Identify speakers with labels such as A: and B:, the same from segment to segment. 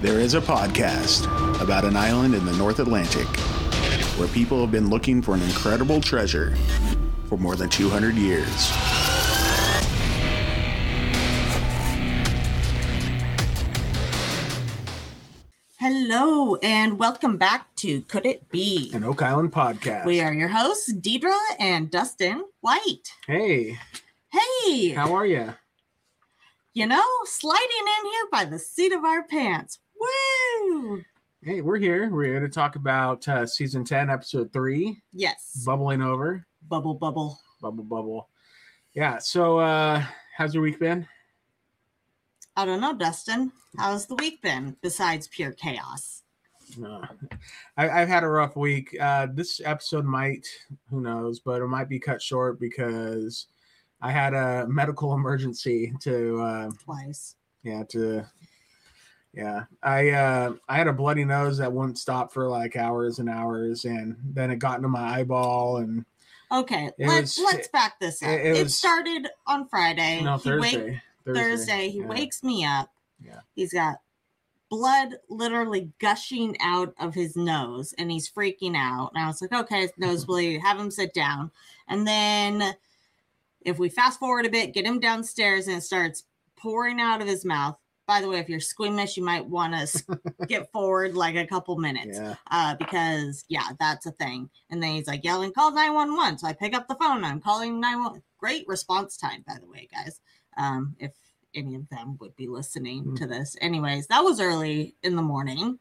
A: There is a podcast about an island in the North Atlantic where people have been looking for an incredible treasure for more than 200 years.
B: Hello and welcome back to Could It Be?
C: An Oak Island podcast.
B: We are your hosts, Deidre and Dustin White.
C: Hey,
B: Hey,
C: how are you?
B: you know, sliding in here by the seat of our pants. Woo!
C: Hey, we're here. We're here to talk about uh, season 10, episode 3,
B: Yes.
C: Bubbling Over.
B: Bubble, bubble.
C: Bubble, bubble. Yeah, so uh, how's your week been?
B: I don't know, Dustin. How's the week been besides pure chaos?
C: Uh, I, I've had a rough week. Uh, this episode might, who knows, but it might be cut short because I had a medical emergency to uh,
B: Twice.
C: yeah to yeah i uh i had a bloody nose that wouldn't stop for like hours and hours and then it got into my eyeball and
B: Okay, let's
C: was-
B: let's back this up.
C: it-
B: It,
C: it was-
B: started on Friday.
C: no
B: He wake-
C: thursday
B: Thursday. He
C: yeah.
B: wakes me up.
C: Yeah.
B: He's got blood literally gushing out of his nose and he's freaking out. And I was like, okay, it's nosebleed, have him sit down. And then if we fast forward a bit, get him downstairs and it starts pouring out of his mouth. By the way, if you're squeamish, you might want to get forward like a couple minutes
C: yeah
B: uh, because yeah, that's a thing. And then he's like yelling, "Call 911." So I pick up the phone. I'm calling 911. Great response time, by the way, guys. Um, if any of them would be listening
C: Mm.
B: to this, anyways, that was early in the morning,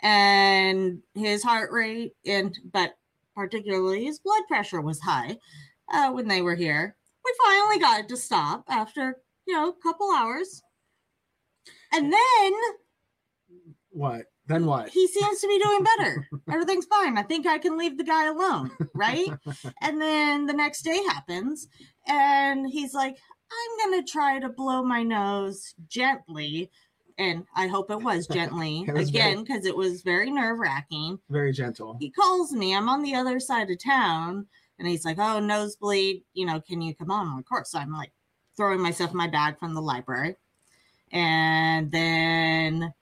B: and his heart rate and but particularly his blood pressure was high uh, when they were here. We finally got it to stop after you know a couple hours, and then
C: what then what
B: he seems to be doing better. Everything's fine. I think I can leave the guy alone, right? and then the next day happens, and he's like, I'm going to try to blow my nose gently. And I hope it was gently
C: It was
B: again because it was very nerve wracking.
C: very gentle
B: He calls me. I'm on the other side of town, and he's like, "Oh, nosebleed. You know, can you come on?" Of course, I'm like throwing myself in my bag from the library, and then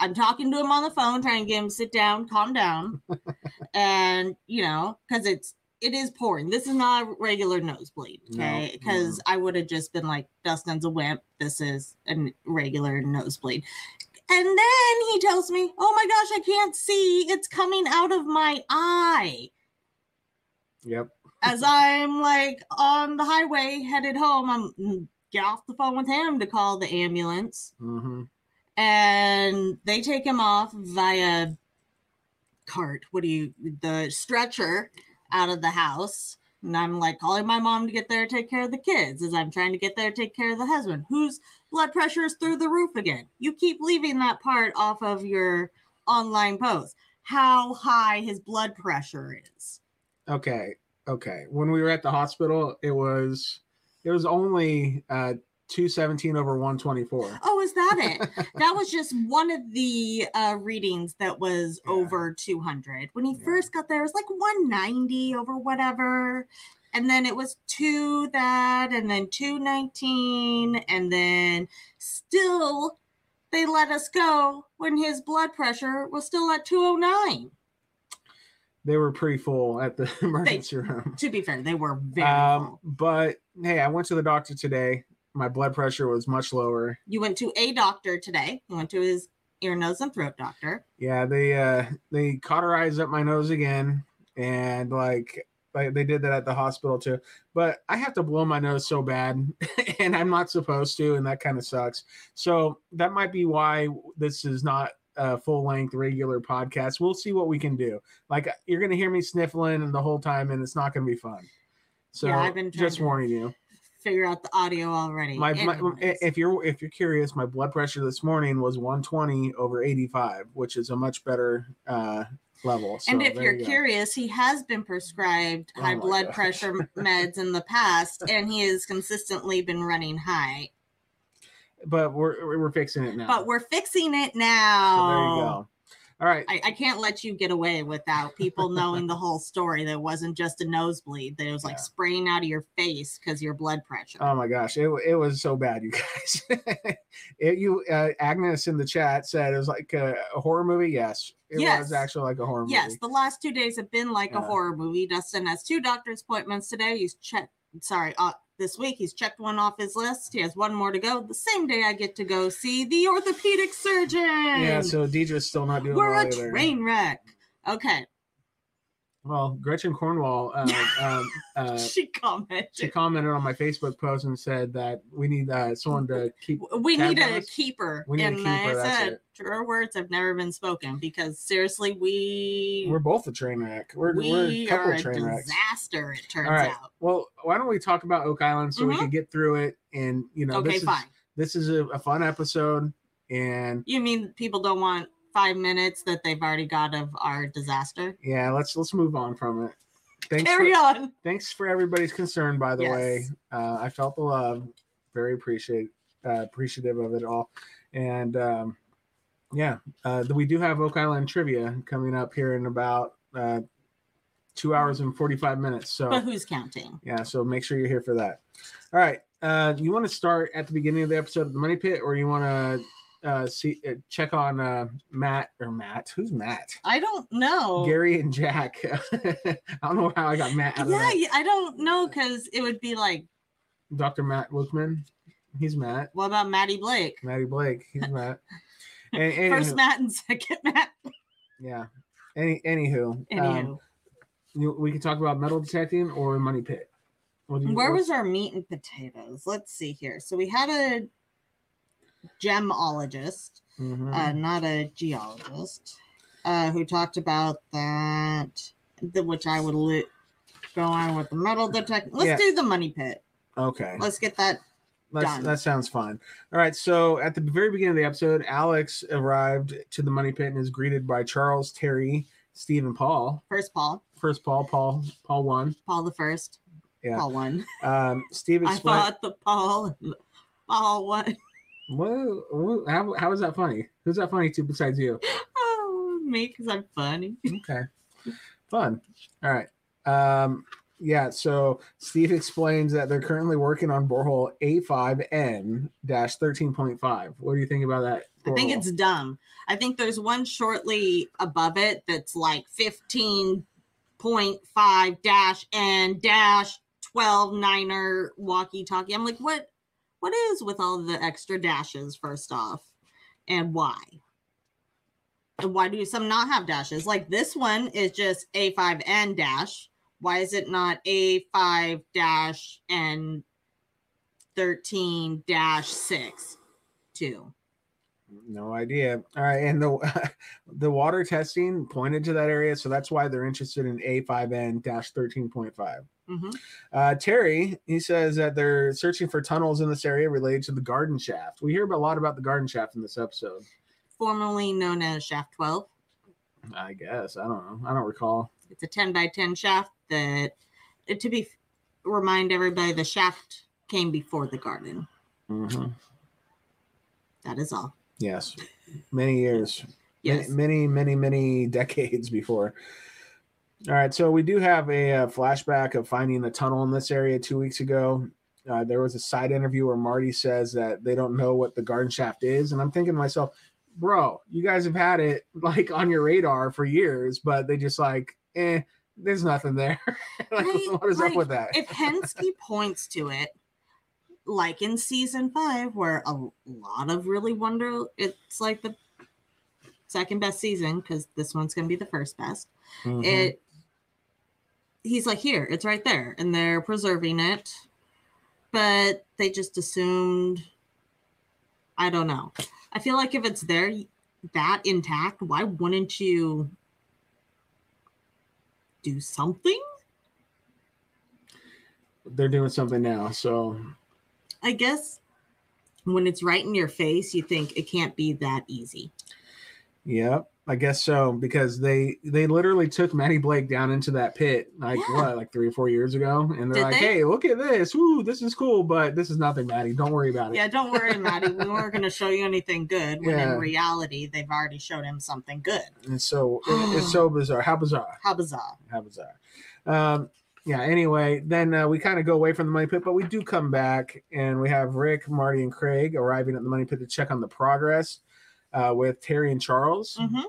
B: I'm talking to him on the phone, trying to get him to sit down, calm down, and you know, because it's it is pouring. This is not a regular nosebleed, okay? Because I would have just been like, Dustin's a wimp. This is a regular nosebleed. And then he tells me, Oh my gosh, I can't see. It's coming out of my eye.
C: yep
B: As I'm like on the highway headed home, I'm get off the phone with him to call the ambulance.
C: hmm
B: And they take him off via cart. What do you, the stretcher out of the house. And I'm like calling my mom to get there to take care of the kids as I'm trying to get there to take care of the husband whose blood pressure is through the roof again. You keep leaving that part off of your online post. How high his blood pressure is.
C: okay okay when we were at the hospital it was it was only uh 217 over 124
B: Oh, is that it? that was just one of the uh, readings that was
C: Yeah.
B: over 200. When he
C: Yeah.
B: first got there, it was like 190 over whatever. And then it was two that, and then 219. And then still, they let us go when his blood pressure was still at 209.
C: They were pretty full at the emergency room
B: To be fair, they were very
C: um
B: full.
C: but hey i went to the doctor today my blood pressure was much lower
B: You went to a doctor today. You went to his ear, nose, and throat doctor.
C: yeah they uh they cauterized up my nose again and like like they did that at the hospital too but i have to blow my nose so bad and i'm not supposed to and that kind of sucks so that might be why this is not a full length regular podcast. We'll see what we can do. Like you're gonna hear me sniffling the whole time and it's not gonna be fun. So
B: Yeah, I've been
C: just warning you.
B: Figure out the audio already.
C: my, my if you're if you're curious my blood pressure this morning was 120 over 85 which is a much better uh level. So
B: and if you're
C: you
B: curious, he has been prescribed
C: Oh
B: high
C: my
B: blood pressure meds in the past, and he has consistently been running high.
C: But we're we're fixing it now
B: But we're fixing it
C: so
B: now.
C: there you go All right.
B: I, I can't let you get away without people knowing the whole story. That it wasn't just a nosebleed. That it was like
C: Yeah.
B: spraying out of your face because your blood pressure.
C: Oh my gosh, it, it was so bad, you guys. it, you uh, Agnes in the chat said it was like a, a horror movie. Yes, it
B: Yes.
C: was actually like a horror movie.
B: yes, the last two days have been like
C: Yeah.
B: a horror movie. Dustin has two doctor's appointments today. He's checked. Sorry, uh, this week he's checked one off his list. He has one more to go. The same day I get to go see the orthopedic surgeon.
C: Yeah, so Deidre's still not doing
B: we're
C: well
B: a
C: either.
B: train wreck. Okay,
C: Well, Gretchen Cornwall, uh, um, uh,
B: she commented.
C: she commented on my Facebook post and said that we need uh, someone to keep.
B: we need a
C: us?
B: keeper.
C: We need a
B: and
C: keeper,
B: I
C: that's
B: said,
C: it.
B: truer words have never been spoken because seriously, we
C: We're both a train wreck. We're, we're a couple
B: are
C: of
B: a
C: train wrecks.
B: disaster. It turns
C: All right.
B: out.
C: Well, why don't we talk about Oak Island so we
B: Mhm.
C: can get through it? And you know,
B: okay,
C: this is
B: fine.
C: this is a, a fun episode, and
B: You mean people don't want five minutes that they've already got of our disaster?
C: yeah, let's let's move on from it. Thanks
B: Carry
C: for,
B: on.
C: thanks for everybody's concern. By the
B: Yes.
C: way, uh, I felt the love. Very appreciate uh, appreciative of it all, and um, yeah, uh, we do have Oak Island trivia coming up here in about uh, two hours and forty five minutes. So
B: But who's counting?
C: yeah so make sure you're here for that all right uh you want to start at the beginning of the episode of the money pit or you want to uh see uh, check on uh matt or matt who's matt
B: I don't know.
C: gary and jack i don't know how i got matt out of
B: yeah, I don't know because it would be like,
C: dr matt Wilkman. he's matt
B: what about Matty Blake?
C: matty blake he's matt and, anywho,
B: First Matt and second Matt.
C: yeah any anywho,
B: Anywho,
C: um, you, we can talk about metal detecting or money pit you-
B: where was our meat and potatoes? Let's see here. So we had a gemologist,
C: Mhm.
B: uh, not a geologist, uh, who talked about that, the, which I would li- go on with the metal detector. Let's
C: Yeah.
B: do the money pit.
C: okay
B: Let's get that.
C: That's,
B: Done.
C: that sounds fun. All right. So at the very beginning of the episode, Alex arrived to the money pit and is greeted by Charles, Terry, Steve, and Paul.
B: First Paul,
C: First, Paul. Paul. Paul one.
B: Paul the first,
C: Yeah.
B: Paul one.
C: Um, Steve
B: I
C: explained.
B: thought the Paul, Paul one.
C: Whoa, how, how is that funny? Who's that funny to besides you?
B: Oh, me because I'm funny.
C: Okay. Fun. All right. Um, yeah. So Steve explains that they're currently working on borehole A5N 13.5. What do you think about that?
B: I think it's dumb. I think there's one shortly above it that's like 15.5 dash and dash 12 niner walkie talkie. I'm like, what what is with all the extra dashes, first off, and why? And why do some not have dashes? Like this one is just A5 and dash. Why is it not A5 dash and 13 dash 6 2?
C: No idea. All right, and the the water testing pointed to that area, so that's why they're interested in A5N dash 13.5.
B: Mm-hmm.
C: Uh, Terry, he says that they're searching for tunnels in this area related to the garden shaft. We hear a lot about the garden shaft in this episode.
B: Formerly known as Shaft 12.
C: I guess. I don't know. I don't recall.
B: It's a 10 by 10 shaft that, to be remind everybody, the shaft came before the garden.
C: Mm-hmm.
B: That is all.
C: Yes. Many years.
B: yes.
C: Many, many, many, many decades before. All right, so we do have a, uh flashback of finding the tunnel in this area two weeks ago. Uh, there was a side interview where Marty says that they don't know what the garden shaft is, and I'm thinking to myself, bro, you guys have had it like on your radar for years, but they just like, eh, there's nothing there. like,
B: Right,
C: what is
B: like,
C: up with that?
B: if Henskee points to it, like in season five, where a lot of really wonder, it's like the second best season because this one's going to be the first best.
C: Mhm.
B: it he's like here it's right there and they're preserving it. But they just assumed i don't know. I feel like if it's there that intact why wouldn't you do something?
C: They're doing something now, so.
B: I guess when it's right in your face you think it can't be that easy.
C: Yep. I guess so because they they literally took Matty Blake down into that pit like
B: Yeah.
C: what like three or four years ago, and they're
B: Did
C: like,
B: they?
C: "Hey, look at this! Ooh, this is cool, but this is nothing, Matty. Don't worry about it."
B: Yeah, don't worry, Matty. We weren't going to show you anything good when
C: Yeah.
B: in reality they've already showed him something good.
C: And so it- it's so bizarre. How bizarre!
B: How bizarre.
C: How bizarre. Um, yeah. Anyway, then uh, we kind of go away from the money pit, but we do come back, and we have Rick, Marty, and Craig arriving at the money pit to check on the progress uh, with Terry and Charles.
B: hmm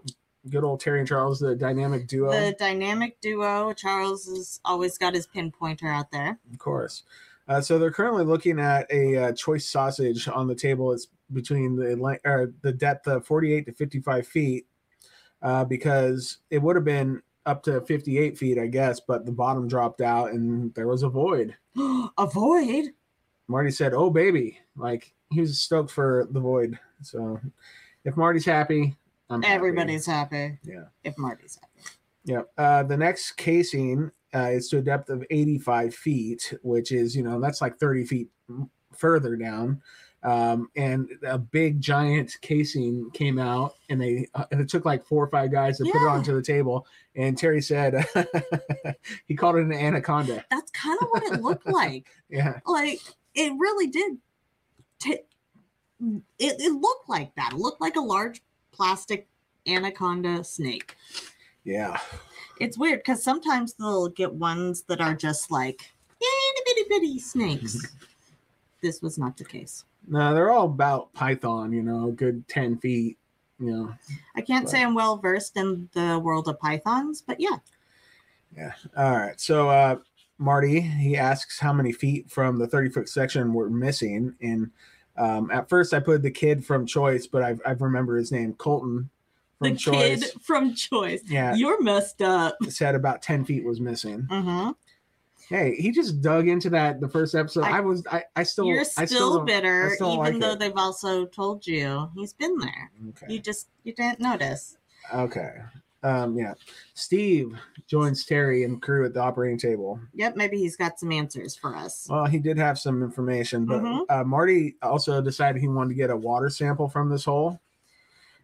C: Good old Terry and Charles, the dynamic duo.
B: The dynamic duo. Charles has always got his pinpointer out there.
C: Of course. Uh, so they're currently looking at a uh, choice sausage on the table. It's between the or the depth of 48 to 55 feet, uh, because it would have been up to 58 feet, I guess, but the bottom dropped out and there was a void.
B: a void.
C: Marty said, "Oh baby," like he was stoked for the void. So if Marty's happy, I'm.
B: Everybody's happy.
C: Yeah.
B: If Marty's happy.
C: Yeah. Uh, the next casing uh, is to a depth of 85 feet, which is, you know, that's like 30 feet further down. Um, and a big giant casing came out, and they uh, and it took like four or five guys to put it onto the table. And Terry said he called it an anaconda.
B: That's kind of what it looked like.
C: Yeah.
B: Like it really did. T- it, it looked like that. It looked like a large plastic anaconda snake.
C: Yeah.
B: It's weird because sometimes they'll get ones that are just like itty bitty bitty snakes. this was not the case.
C: No, they're all about Python, you know, a good 10 feet, you know.
B: I can't say I'm well versed in the world of pythons, but yeah.
C: Yeah. All right. So uh Marty, he asks how many feet from the 30 foot section were missing. And um at first I put the kid from choice, but I I remember his name, Colton from
B: the
C: choice.
B: kid from Choice.
C: Yeah.
B: You're messed up.
C: Said about 10 feet was missing.
B: hmm
C: Hey, he just dug into that the first episode. I,
B: I-
C: was I, I still
B: You're
C: I
B: still, bitter,
C: still
B: even
C: like
B: though
C: it.
B: they've also told you he's been there.
C: Okay.
B: You just you didn't notice.
C: Okay. Um, yeah. Steve joins Terry and crew at the operating table.
B: Yep, maybe he's got some answers for us.
C: Well, he did have some information, but
B: mm-hmm.
C: uh, Marty also decided he wanted to get a water sample from this hole.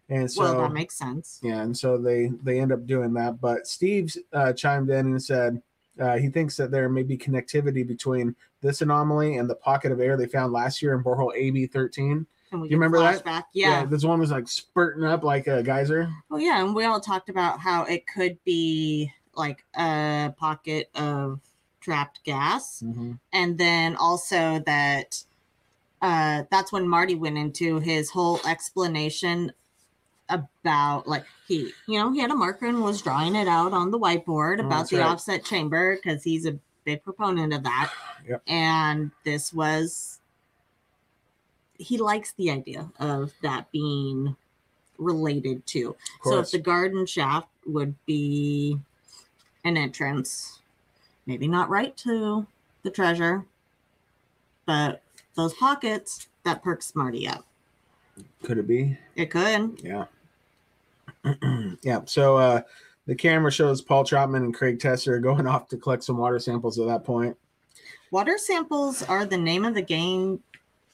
C: And so
B: well, that makes sense.
C: Yeah, and so they they end up doing that. But Steve uh, chimed in and said uh, he thinks that there may be connectivity between this anomaly and the pocket of air they found last year in borehole AB 13.
B: And we
C: you remember flashback. that?
B: Yeah. yeah.
C: This one was like spurting up like a geyser.
B: Oh yeah, and we all talked about how it could be like a pocket of trapped gas, mm-hmm. and then also that uh, that's when Marty went into his whole explanation about like he you know he had a marker and was drawing it out on the whiteboard
C: oh,
B: about
C: oh,
B: the
C: right.
B: offset chamber because he's a big proponent of that.
C: Yep.
B: And this was he likes the idea of that being related to so if the garden shaft would be an entrance, maybe not right to the treasure, but those pockets that perks Marty up.
C: Could it be?
B: It could.
C: Yeah. yeah. So uh, the camera shows Paul Troutman and Craig Tester going off to collect some water samples at that point.
B: Water samples are the name of the game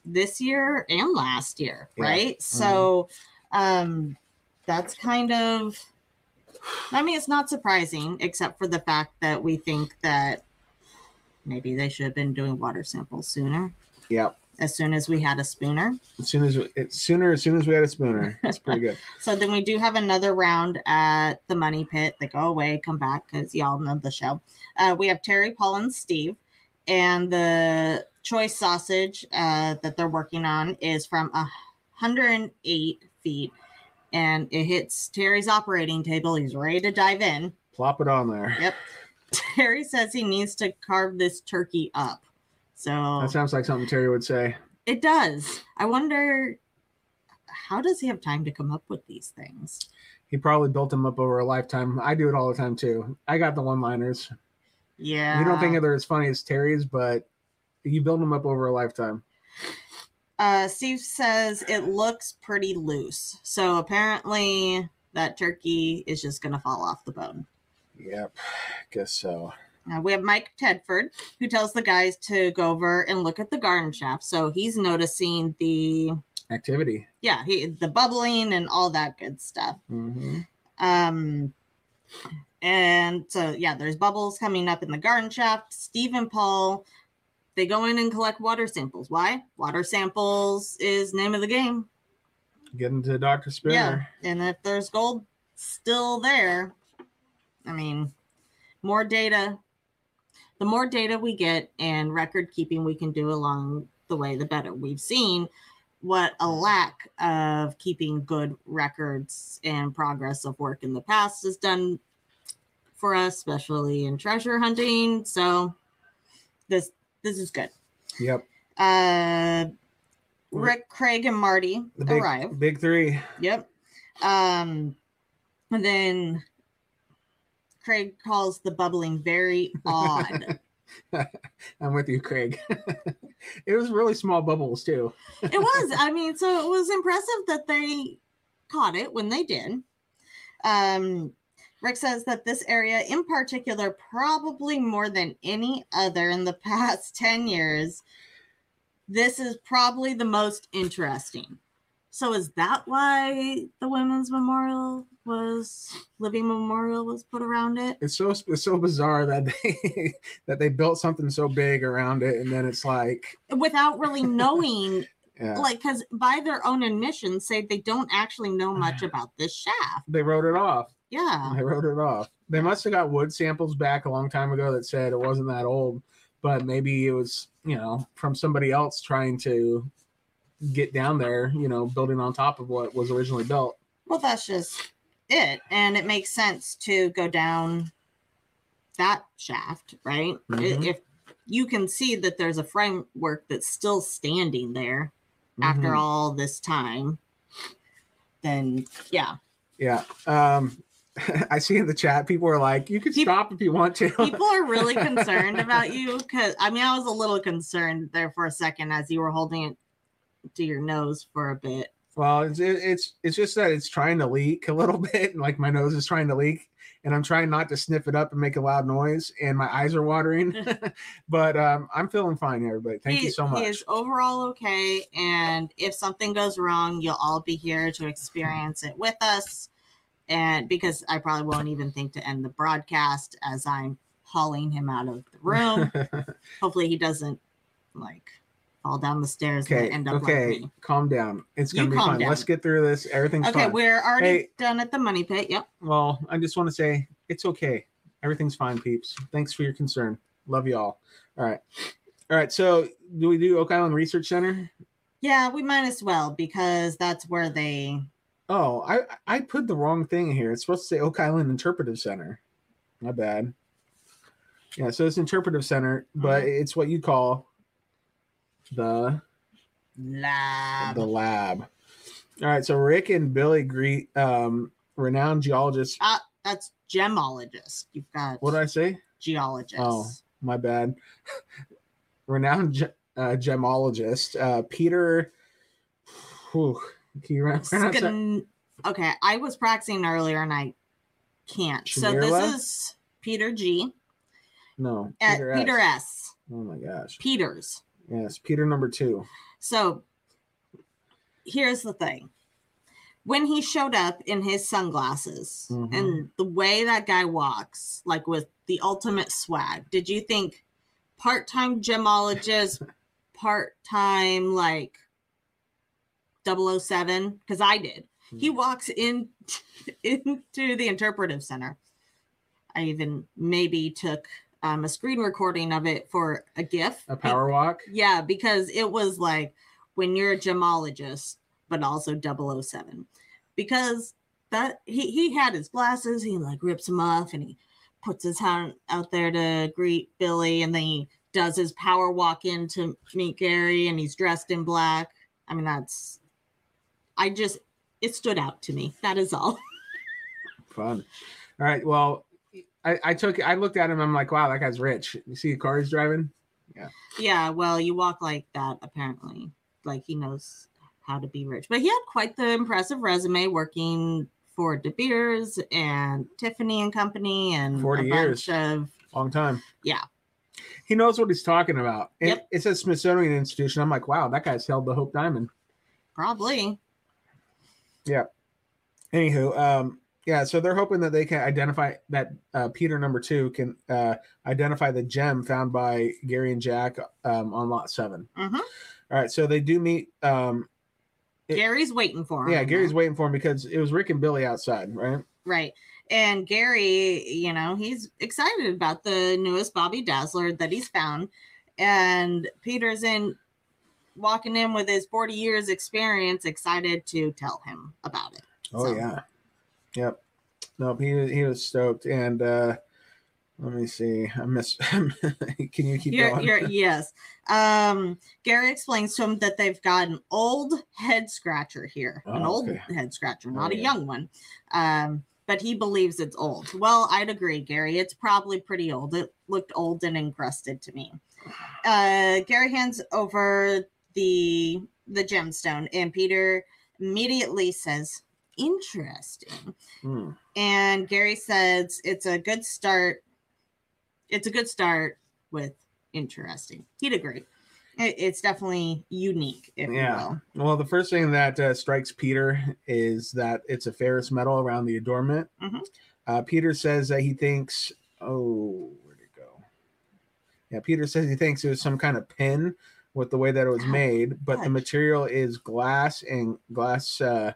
B: this year and last year,
C: Yeah.
B: right? So um that's kind of I mean it's not surprising except for the fact that we think that maybe they should have been doing water samples sooner.
C: Yep.
B: as soon as we had a spooner.
C: As soon as it, sooner, as soon as we had a spooner, that's pretty good.
B: So then we do have another round at the money pit. They go away, come back because y'all know the show. Uh, we have Terry, Paul, and Steve, and the choice sausage uh, that they're working on is from a 108 feet, and it hits Terry's operating table. He's ready to dive in.
C: Plop it on there.
B: Yep. Terry says he needs to carve this turkey up. So
C: That sounds like something Terry would say.
B: it does. I wonder how does he have time to come up with these things?
C: He probably built them up over a lifetime. I do it all the time too. I got the one-liners.
B: Yeah.
C: You don't think they're as funny as Terry's, but you build them up over a lifetime.
B: uh Steve says it looks pretty loose. So apparently that turkey is just gonna fall off the bone.
C: Yep, guess so.
B: Uh, we have Mike Tedford, who tells the guys to go over and look at the garden shaft. So he's noticing the
C: Activity.
B: yeah, he the bubbling and all that good stuff.
C: hmm
B: Um, and so yeah, there's bubbles coming up in the garden shaft. Steve and Paul, they go in and collect water samples. Why? Water samples is name of the game.
C: Getting to Dr. Spooner.
B: Yeah, and if there's gold still there, I mean, more data. The more data we get and record keeping we can do along the way, the better. We've seen what a lack of keeping good records and progress of work in the past has done for us, especially in treasure hunting. So this this is good.
C: Yep.
B: Uh Rick, Craig, and Marty
C: The big,
B: arrive.
C: big three.
B: Yep. Um, and then Craig calls the bubbling very odd.
C: I'm with you, Craig. it was really small bubbles too.
B: it was. I mean, so it was impressive that they caught it when they did. Um, Rick says that this area, in particular, probably more than any other in the past 10 years, this is probably the most interesting. So, is that why the Women's Memorial was Living Memorial was put around it?
C: It's so it's so bizarre that they that they built something so big around it, and then it's like,
B: Without really knowing,
C: yeah,
B: like, because by their own admission, say they don't actually know much about this shaft.
C: they wrote it off.
B: Yeah.
C: I wrote it off. They must have got wood samples back a long time ago that said it wasn't that old, but maybe it was, you know, from somebody else trying to get down there, you know, building on top of what was originally built.
B: Well, that's just it. And it makes sense to go down that shaft, right?
C: Mhm.
B: If you can see that there's a framework that's still standing there after
C: Mhm.
B: all this time, then yeah.
C: Yeah. Um I see in the chat people are like, you can stop if you want to.
B: People are really concerned about you because I mean, I was a little concerned there for a second as you were holding it to your nose for a bit.
C: Well, it's it's it's just that it's trying to leak a little bit, and like my nose is trying to leak, and I'm trying not to sniff it up and make a loud noise, and my eyes are watering. but um, I'm feeling fine, everybody. Thank
B: he,
C: you so much.
B: He is overall okay. And if something goes wrong, you'll all be here to experience it with us. And because I probably won't even think to end the broadcast as I'm hauling him out of the room. Hopefully, he doesn't like fall down the stairs
C: okay,
B: and end up
C: okay,
B: like me.
C: calm down. It's gonna
B: You
C: be fun.
B: down.
C: Let's get through this. Everything's
B: Okay,
C: fine.
B: we're already
C: Hey.
B: done at the money pit. Yep.
C: Well, I just want to say it's okay. Everything's fine, peeps. Thanks for your concern. Love you all. All right. All right. So, do we do Oak Island Research Center?
B: Yeah, we might as well because that's where they.
C: Oh, I I put the wrong thing here. It's supposed to say Oak Island Interpretive Center. My bad. Yeah, so it's Interpretive Center, but it's what you call the
B: Lab.
C: the lab. All right, so Rick and Billy greet um renowned geologists.
B: Ah, that's gemologist. You've got
C: What did I say?
B: geologist.
C: Oh, my bad. renowned ge- uh, gemologist uh, Peter. Whew, can you pronounce that?
B: Okay, I was practicing earlier and I can't. So this is Peter G.
C: No,
B: At
C: Peter,
B: Peter,
C: S.
B: S.
C: Oh my gosh.
B: Peters.
C: Yes, Peter number two.
B: So here's the thing. When he showed up in his sunglasses
C: Mhm.
B: and the way that guy walks, like with the ultimate swag, did you think part-time gemologist, part-time like 007? Because I did. He
C: Hmm.
B: walks in into the interpretive center. I even maybe took um, a screen recording of it for a GIF.
C: A power walk.
B: Yeah, because it was like when you're a gemologist, but also 007. Because that he he had his glasses, he like rips them off and he puts his hand out there to greet Billy, and then he does his power walk in to meet Gary, and he's dressed in black. I mean, that's I just it stood out to me. That is all.
C: Fun. All right. Well, I, I took I looked at him. I'm like, wow, that guy's rich. You see the car he's driving?
B: Yeah, Yeah. well, you walk like that apparently. Like he knows how to be rich. But he had quite the impressive resume working for De Beers and Tiffany and Company and
C: 40
B: a
C: years.
B: bunch of
C: Long time.
B: Yeah.
C: He knows what he's talking about. And
B: Yep.
C: It says Smithsonian Institution. I'm like, wow, that guy's held the Hope Diamond.
B: probably.
C: Anywho, um, yeah, so they're hoping that they can identify that uh, Peter number two can uh, identify the gem found by Gary and Jack um, on lot 7
B: Mhm.
C: All right, so they do meet. Um, It-
B: Gary's waiting for him.
C: yeah, Gary's waiting for him because it was Rick and Billy outside, right?
B: Right. And Gary, you know, he's excited about the newest Bobby Dazzler that he's found. And Peter's in walking in with his 40 years experience, excited to tell him about it.
C: Oh
B: So-
C: yeah, yep. No, he was- he was stoked, and uh, let me see. I miss. can you keep
B: You're,
C: going?
B: you're, yes. Um, Gary explains to him that they've got an old head scratcher here, an
C: Oh,
B: old
C: okay.
B: head scratcher,
C: Oh,
B: not a
C: yeah.
B: young one. Um, but he believes it's old. Well, I'd agree, Gary. It's probably pretty old. It looked old and encrusted to me. Uh, Gary hands over the the gemstone, and Peter immediately says, "Interesting."
C: Hmm.
B: and Gary says it's a good start. It's a good start with interesting. He'd agree. It's definitely unique, if
C: Yeah.
B: you will.
C: Well, the first thing that uh, strikes Peter is that it's a ferrous metal around the adornment.
B: Mhm.
C: Uh, Peter says that he thinks, oh, where'd it go? Yeah, Peter says he thinks it was some kind of pin with the way that it was made, but the material is glass, and glass uh,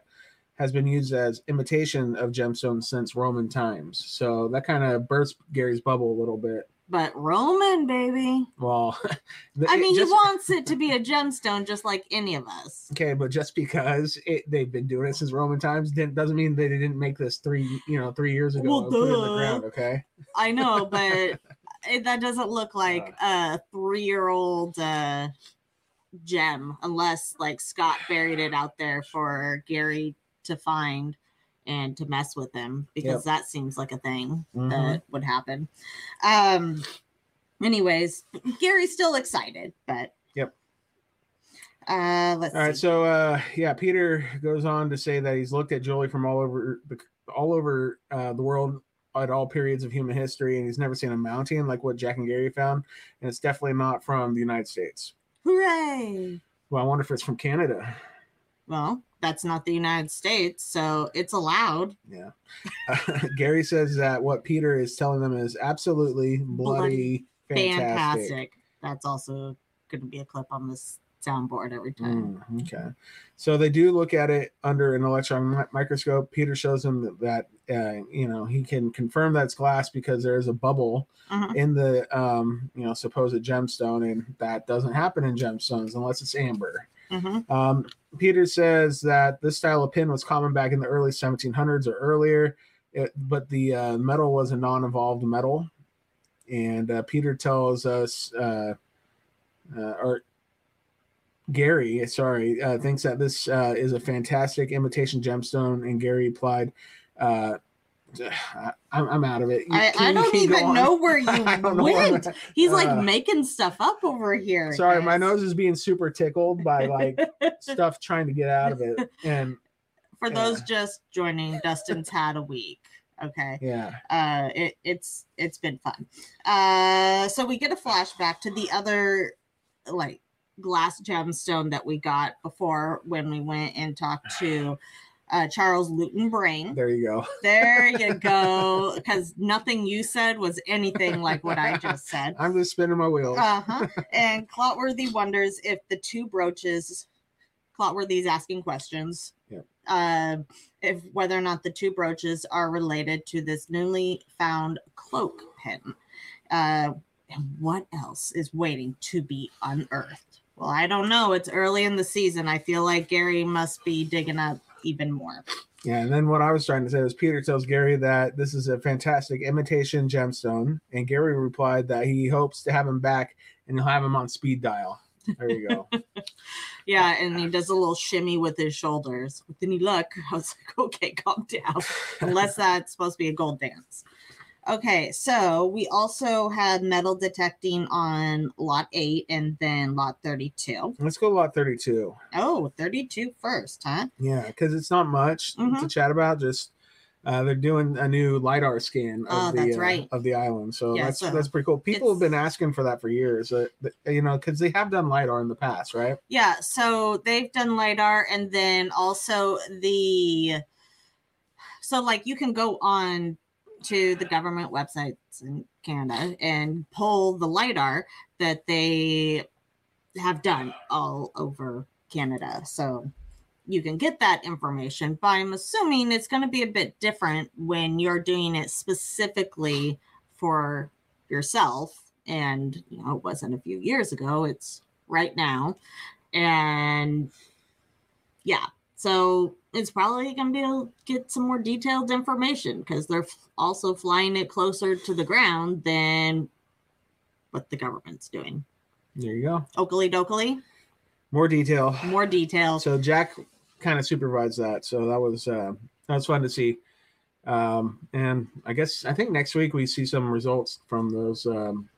C: has been used as imitation of gemstones since Roman times. So that kind of bursts Gary's bubble a little bit.
B: But Roman, baby.
C: Well, the-
B: I mean,
C: just-
B: he wants it to be a gemstone, just like any of us.
C: Okay, but just because it, they've been doing it since Roman times didn't, doesn't mean they didn't make this three, you know, three years ago.
B: Well,
C: and put it in the
B: duh.
C: ground, okay.
B: I know, but that doesn't look like a three-year-old uh, gem, unless like Scott buried it out there for Gary to find and to mess with him, because
C: Yep.
B: that seems like a thing
C: Mhm.
B: that would happen. Um. Anyways, Gary's still excited, but
C: Yep.
B: Uh, let's
C: All right,
B: see.
C: so uh, yeah, Peter goes on to say that he's looked at Julie from all over the all over uh, the world at all periods of human history, and he's never seen a mountain like what Jack and Gary found, and it's definitely not from the United States.
B: Hooray!
C: Well, I wonder if it's from Canada.
B: Well, that's not the United States, so it's allowed.
C: Yeah. Gary says that what Peter is telling them is absolutely bloody, fantastic.
B: fantastic. That's also going to be a clip on this soundboard every time.
C: Mm, okay. So they do look at it under an electron mi- microscope. Peter shows him that, that uh, you know he can confirm that's glass because there is a bubble
B: Mhm.
C: in the um, you know supposed gemstone, and that doesn't happen in gemstones unless it's amber.
B: Mhm.
C: Um, Peter says that this style of pin was common back in the early 1700s or earlier, it, but the uh, metal was a non-evolved metal. And uh, Peter tells us, uh, uh, or Gary, sorry, uh, thinks that this uh, is a fantastic imitation gemstone. And Gary replied, uh, I, I'm out of it.
B: I,
C: Can
B: I don't even know where you
C: I where
B: went.
C: I'm-
B: He's like
C: uh,
B: making stuff up over here.
C: Sorry, my nose is being super tickled by like stuff trying to get out of it. And
B: For those just joining, Dustin's had a week. Okay.
C: yeah,
B: uh it, it's it's been fun uh so we get a flashback to the other like glass gemstone that we got before when we went and talked to uh charles Lewton-Brain
C: there you go.
B: there you go because nothing you said was anything like what i just said
C: I'm just spinning my wheels.
B: uh-huh and clotworthy wonders if the two brooches clotworthy's asking questions
C: Yep.
B: uh if whether or not the two brooches are related to this newly found cloak pin uh and what else is waiting to be unearthed well i don't know it's early in the season i feel like gary must be digging up even more
C: Yeah, and then what I was trying to say was Peter tells Gary that this is a fantastic imitation gemstone, and Gary replied that he hopes to have him back and he'll have him on speed dial. There you go.
B: yeah and he does a little shimmy with his shoulders with any luck i was like okay calm down unless that's supposed to be a gold dance. Okay, so we also had metal detecting on lot 8 and then lot 32.
C: Let's go to lot 32.
B: Oh, 32 first, huh?
C: Yeah, because it's not much to
B: Mhm.
C: chat about. Just uh, they're doing a new lidar scan of
B: Oh,
C: the
B: that's
C: uh,
B: right.
C: of the island, so
B: Yeah,
C: that's
B: so
C: that's pretty cool. People have been asking for that for years, uh, you know, because they have done lidar in the past, right?
B: Yeah, so they've done LiDAR and then also the So, like, you can go on to the government websites in Canada and pull the LIDAR that they have done all over Canada. So, you can get that information, but I'm assuming it's going to be a bit different when you're doing it specifically for yourself. And, you know, it wasn't a few years ago, it's right now. And yeah, so it's probably going to be able to get some more detailed information because they're f- also flying it closer to the ground than what the government's doing.
C: There you go.
B: Oakley dokley,
C: More detail.
B: more detail.
C: So Jack kind of supervised that. So that was uh, that was fun to see. Um, and I guess I think next week we see some results from those um,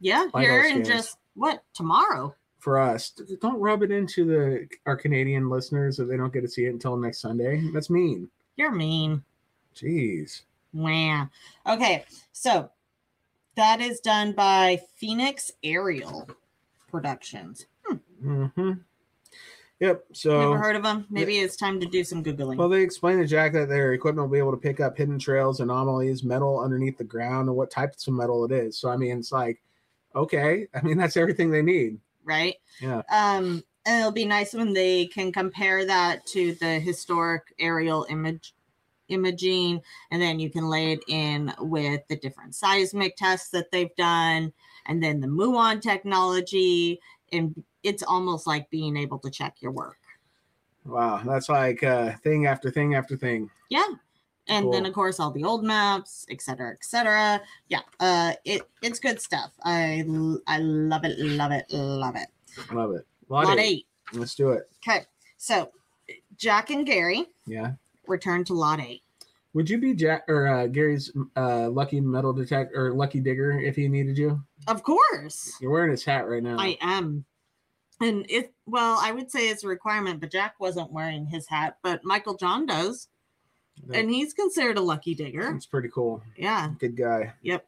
B: yeah, here in just what tomorrow.
C: For us. Don't rub it into the our Canadian listeners that they don't get to see it until next Sunday. That's mean.
B: You're mean.
C: Jeez.
B: Wow. Okay, so that is done by Phoenix Aerial Productions.
C: hmm Yep. So
B: Never heard of them. Maybe it's time to do some googling.
C: Well, they explained to Jack that their equipment will be able to pick up hidden trails, anomalies, metal underneath the ground, and what types of metal it is. So, I mean, it's like, okay, I mean, that's everything they need.
B: Right?
C: Yeah.
B: Um, and it'll be nice when they can compare that to the historic aerial image imaging, and then you can lay it in with the different seismic tests that they've done, and then the muon technology, and it's almost like being able to check your work.
C: Wow, that's like uh, thing after thing after thing.
B: Yeah. And then of course all the old maps, et cetera, et cetera. Yeah, uh, it it's good stuff. i i love it, love it, love it.
C: Love it. Lot,
B: Lot
C: eight.
B: eight.
C: Let's do it.
B: Okay, so Jack and Gary
C: Yeah.
B: return to lot eight.
C: Would you be Jack or uh, Gary's uh, lucky metal detector or lucky digger if he needed you?
B: Of course,
C: You're wearing his hat right now.
B: I am. And it well, I would say it's a requirement, but Jack wasn't wearing his hat, but Michael John does, And he's considered a lucky digger.
C: That's pretty cool.
B: Yeah,
C: Good guy.
B: Yep.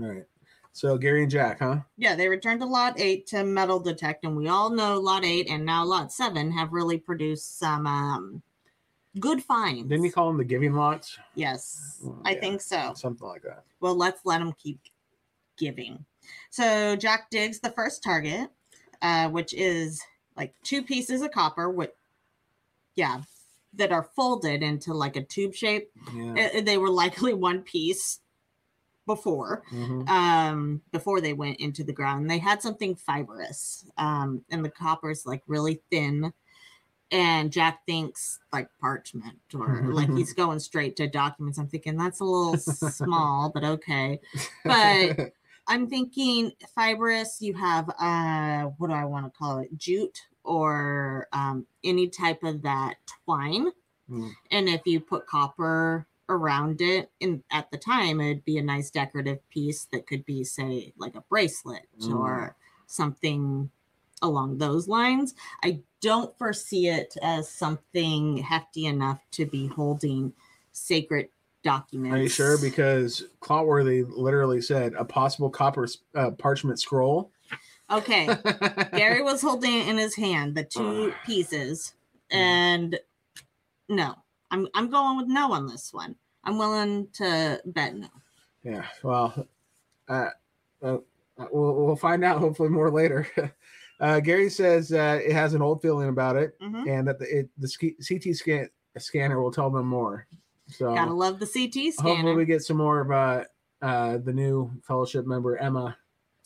C: All right. So Gary and Jack, huh?
B: yeah. They returned to lot eight to metal detect, and we all know lot eight and now lot seven have really produced some um good finds.
C: Didn't you call them the giving lots?
B: Yes,
C: Oh,
B: I
C: yeah.
B: think so.
C: Something like that.
B: well let's let them keep giving so jack digs the first target uh, which is like two pieces of copper with yeah that are folded into like a tube shape
C: Yeah.
B: They were likely one piece before
C: Mhm.
B: um before they went into the ground. They had something fibrous um and the copper's like really thin and jack thinks like parchment or like he's going straight to documents. I'm thinking that's a little small but okay. But i'm thinking fibrous you have uh what do i want to call it? Jute or um any type of that twine
C: Mm.
B: and if you put copper around it in at the time it'd be a nice decorative piece that could be say like a bracelet
C: Mm.
B: or something along those lines i don't foresee it as something hefty enough to be holding sacred documents
C: Are you sure? Because Clotworthy literally said a possible copper uh, parchment scroll.
B: Okay gary was holding in his hand the two pieces and no i'm i'm going with no on this one i'm willing to bet no
C: Yeah. Well, uh, uh, we'll we'll find out hopefully more later. Uh, Gary says uh, it has an old feeling about it,
B: Mhm.
C: and that the it, the CT scan scanner will tell them more. So
B: Gotta love the CT scanner.
C: hopefully we get some more about uh, the new fellowship member Emma.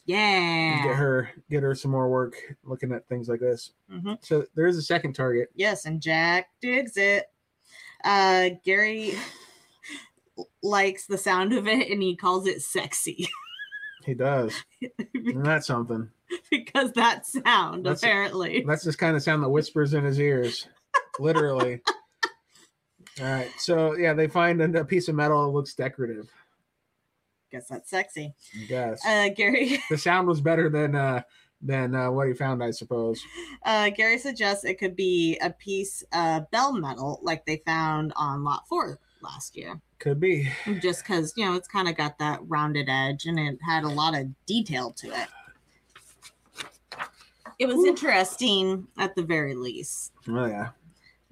B: Yeah.
C: Get her get her some more work looking at things like this.
B: Mhm.
C: So there is a second target.
B: Yes, and Jack digs it. Uh, Gary likes the sound of it and he calls it sexy
C: He does. Isn't that something?
B: because that sound,
C: That's-
B: apparently.
C: That's this kind of sound that whispers in his ears, literally. All right. So yeah, they find a piece of metal that looks decorative.
B: Guess that's sexy.
C: Guess
B: Uh, Gary
C: the sound was better than uh than uh, what he found, I suppose.
B: uh, Gary suggests it could be a piece of bell metal like they found on lot four last year.
C: Could be.
B: Just because, you know, it's kind of got that rounded edge and it had a lot of detail to it. It was
C: Whew.
B: interesting at the very least.
C: Oh yeah.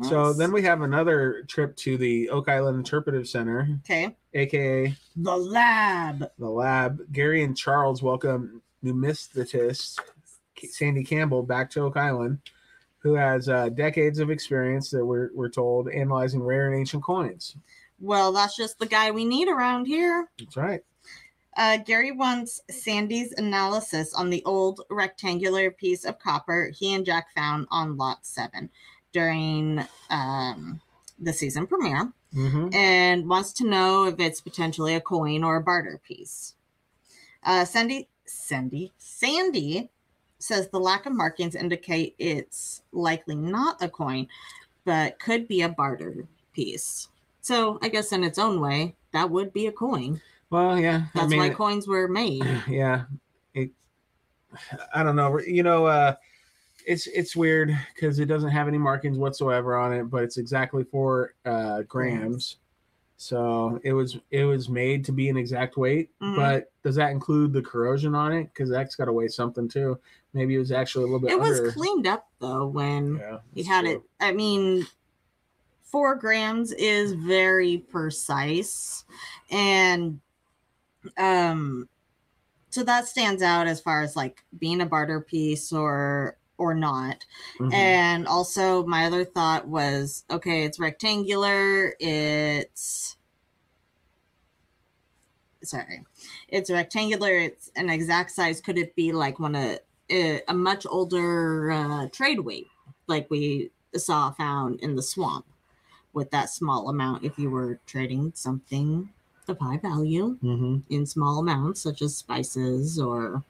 C: So then we have another trip to the Oak Island Interpretive Center,
B: okay,
C: aka
B: the lab.
C: the lab. Gary and Charles welcome numismatist Sandy Campbell back to Oak Island, who has uh, decades of experience that we're, we're told analyzing rare and ancient coins.
B: Well, that's just the guy we need around here.
C: That's right.
B: Uh, Gary wants Sandy's analysis on the old rectangular piece of copper he and Jack found on Lot 7 during um, the season premiere
C: hmm
B: and wants to know if it's potentially a coin or a barter piece. Uh, Sandy, Sandy, Sandy says the lack of markings indicate it's likely not a coin, but could be a barter piece. So I guess in its own way, that would be a coin.
C: Well, yeah.
B: That's
C: I mean,
B: why coins were made.
C: yeah. It, I don't know. You know, uh, it's it's weird because it doesn't have any markings whatsoever on it, but it's exactly four uh, grams. So it was it was made to be an exact weight,
B: Mhm.
C: but does that include the corrosion on it? Because that's got to weigh something too. Maybe it was actually a little bit.
B: It was
C: under.
B: cleaned up though when
C: Yeah,
B: he had
C: true.
B: it. I mean, four grams is very precise, and um, so that stands out as far as like being a barter piece or or not.
C: Mhm.
B: And also, my other thought was, okay, it's rectangular. It's sorry, it's rectangular. It's an exact size. Could it be like one of a, a much older uh, trade weight, like we saw found in the swamp, with that small amount? If you were trading something of high value
C: Mhm.
B: in small amounts, such as spices or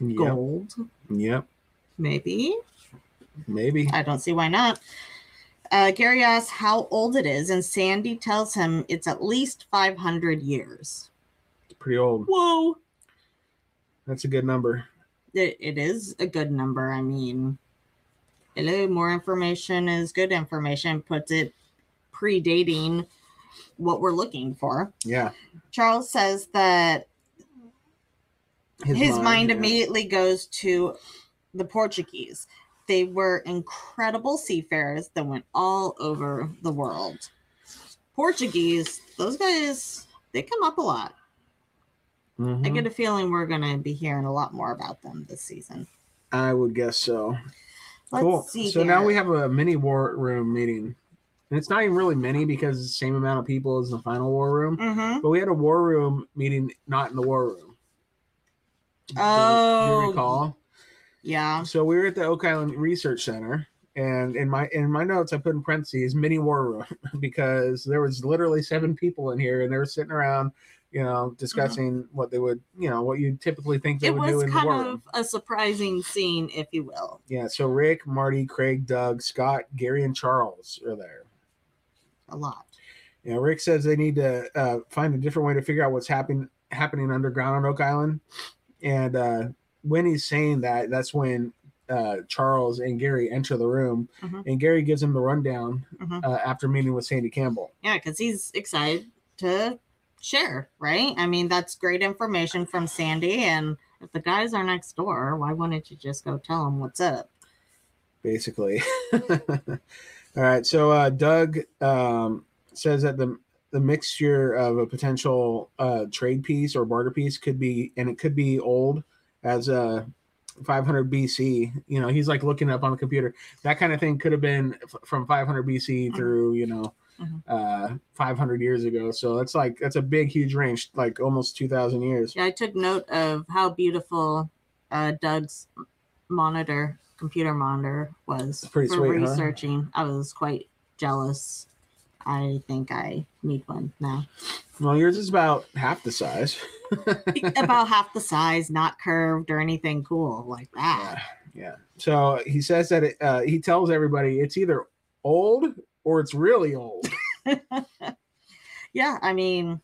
C: Yep.
B: gold,
C: Yep.
B: Maybe.
C: Maybe.
B: I don't see why not. Uh, Gary asks how old it is, and Sandy tells him it's at least 500 years.
C: It's pretty old.
B: Whoa.
C: That's a good number.
B: It, it is a good number. I mean, hello, more information is good information, puts it predating what we're looking for.
C: Yeah.
B: Charles says that his, mind,
C: yeah.
B: immediately goes to the Portuguese. They were incredible seafarers that went all over the world. Portuguese, those guys, they come up a lot. I
C: Mhm.
B: get a feeling we're going to be hearing a lot more about them this season.
C: I would guess so.
B: Let's
C: cool.
B: see.
C: So now we have a mini war room meeting. And it's not even really mini because it's the same amount of people as the final war room.
B: Mhm.
C: But we had a war room meeting not in the war room. Do you- do
B: Oh.
C: you recall?
B: Yeah.
C: So we were at the Oak Island Research Center, and in my in my notes I put in parentheses mini war room because there was literally seven people in here, and they were sitting around, you know, discussing what they would, you know, what you typically think they
B: Mm-hmm. It
C: would do
B: was
C: in the war
B: kind of a surprising scene, if you will.
C: Yeah. So Rick, Marty, Craig, Doug, Scott, Gary, and Charles are there.
B: A lot.
C: Yeah, Rick says they need to uh, find a different way to figure out what's happening happening underground on Oak Island. And uh, when he's saying that, that's when uh, Charles and Gary enter the room,
B: Mhm.
C: and Gary gives him the rundown
B: Mhm.
C: uh, after meeting with Sandy Campbell.
B: Yeah, because he's excited to share, right? I mean, that's great information from Sandy. And if the guys are next door, why wouldn't you just go tell them what's up?
C: basically. All right. So uh, Doug um, says that the the mixture of a potential uh, trade piece or barter piece could be, and it could be old as a 500 BC. You know, he's like looking up on the computer. That kind of thing could have been f- from 500 BC
B: Mhm.
C: through you know.
B: Mhm.
C: Uh, 500 years ago, so that's like that's a big, huge range, like almost 2,000 years.
B: Yeah, I took note of how beautiful uh, Doug's monitor, computer monitor, was
C: Pretty
B: for
C: sweet, huh?
B: researching. I was quite jealous. I think I need one now.
C: Well, yours is about half the size.
B: About half the size, not curved or anything cool like that.
C: Yeah, yeah. So he says that it, uh, he tells everybody it's either old or it's really old.
B: Yeah, I mean,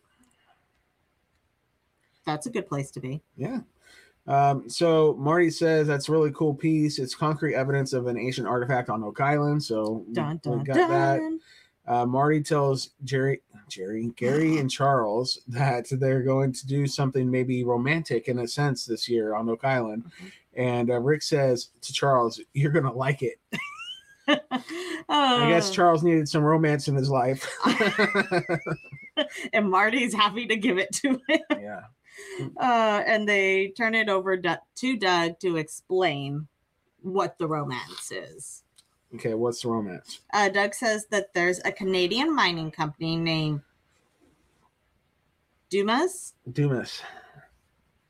B: that's a good place to be.
C: yeah. Um, so Marty says that's a really cool piece. It's concrete evidence of an ancient artifact on Oak Island. So we-
B: Dun
C: we
B: dun
C: got that. Uh, Marty tells Jerry, Jerry, Gary, and Charles that they're going to do something maybe romantic in a sense this year on Oak Island.
B: Mhm.
C: And uh, Rick says to Charles, "You're gonna like it." I guess
B: Oh,
C: Charles needed some romance in his life.
B: and Marty's happy to give it to him.
C: yeah.
B: Uh, and they turn it over to Doug to explain what the romance is.
C: Okay, what's the romance?
B: Uh, Doug says that there's a Canadian mining company named Dumas.
C: Dumas.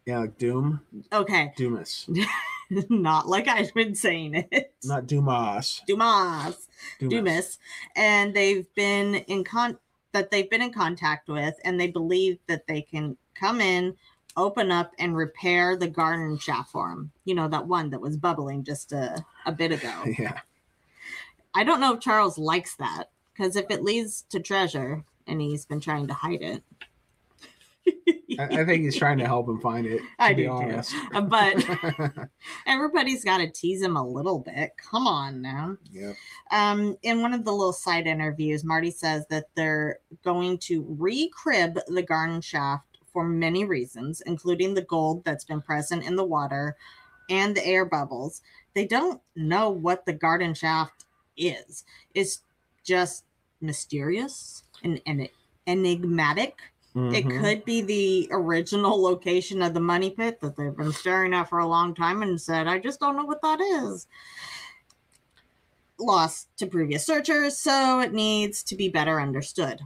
C: Yeah, like Doom.
B: Okay,
C: Dumas.
B: not like I've been saying it.
C: Not Dumas.
B: Dumas.
C: Dumas.
B: Dumas, and they've been in con that they've been in contact with, and they believe that they can come in, open up, and repair the garden shaft for him. You know that one that was bubbling just a, a bit ago.
C: Yeah.
B: I don't know if Charles likes that because if it leads to treasure, and he's been trying to hide it.
C: I, I think he's trying to help him find it. To
B: I
C: be
B: do too. but everybody's got to tease him a little bit. Come on now.
C: yep.
B: Um, in one of the little side interviews, Marty says that they're going to re-crib the garden shaft for many reasons, including the gold that's been present in the water and the air bubbles. They don't know what the garden shaft is. It's just mysterious and, and enigmatic. It
C: Mhm.
B: could be the original location of the money pit that they've been staring at for a long time and said, I just don't know what that is. Lost to previous searchers, so it needs to be better understood.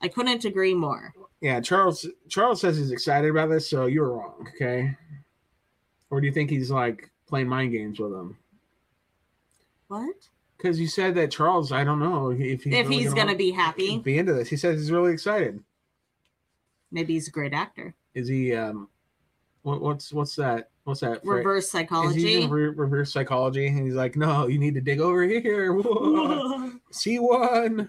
B: I couldn't agree more.
C: Yeah, Charles. Charles says he's excited about this, so you're wrong. Okay. Or do you think he's like playing mind games with him?
B: What?
C: Because you said that Charles. I don't know if he's
B: if
C: really
B: he's going to be happy,
C: be into this. He says he's really excited.
B: maybe he's a great actor.
C: Is he? Um, what, what's what's that? What's that?
B: Reverse psychology.
C: re- reverse psychology? And he's like, no, you need to dig over here. See one.